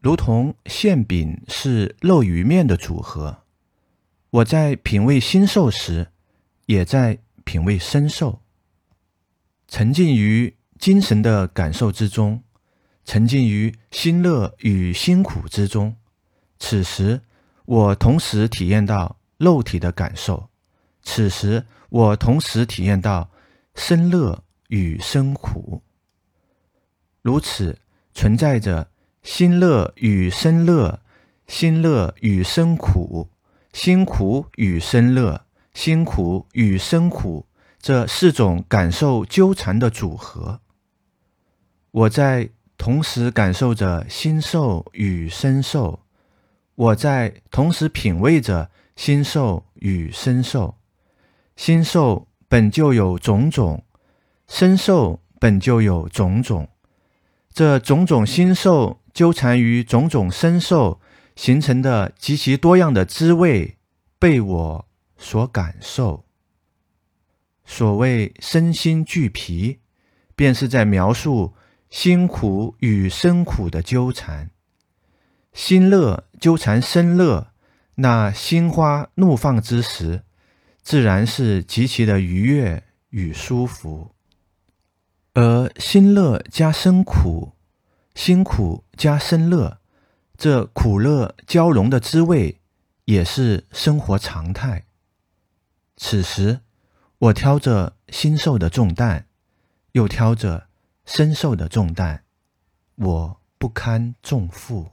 如同馅饼是肉与面的组合。我在品味新寿时，也在品味生寿，沉浸于精神的感受之中，沉浸于心乐与辛苦之中。此时，我同时体验到肉体的感受；此时，我同时体验到生乐与生苦。如此存在着心乐与生乐，心乐与生苦，辛苦与生乐，辛苦与生苦这四种感受纠缠的组合。我在同时感受着心受与身受，我在同时品味着心受与身受。心受本就有种种，身受本就有种种。这种种心受纠缠于种种身受形成的极其多样的滋味，被我所感受。所谓身心俱疲，便是在描述辛苦与生苦的纠缠。心乐纠缠身乐，那心花怒放之时，自然是极其的愉悦与舒服。而心乐加生苦，辛苦加生乐，这苦乐交融的滋味，也是生活常态。此时，我挑着新受的重担，又挑着身受的重担，我不堪重负。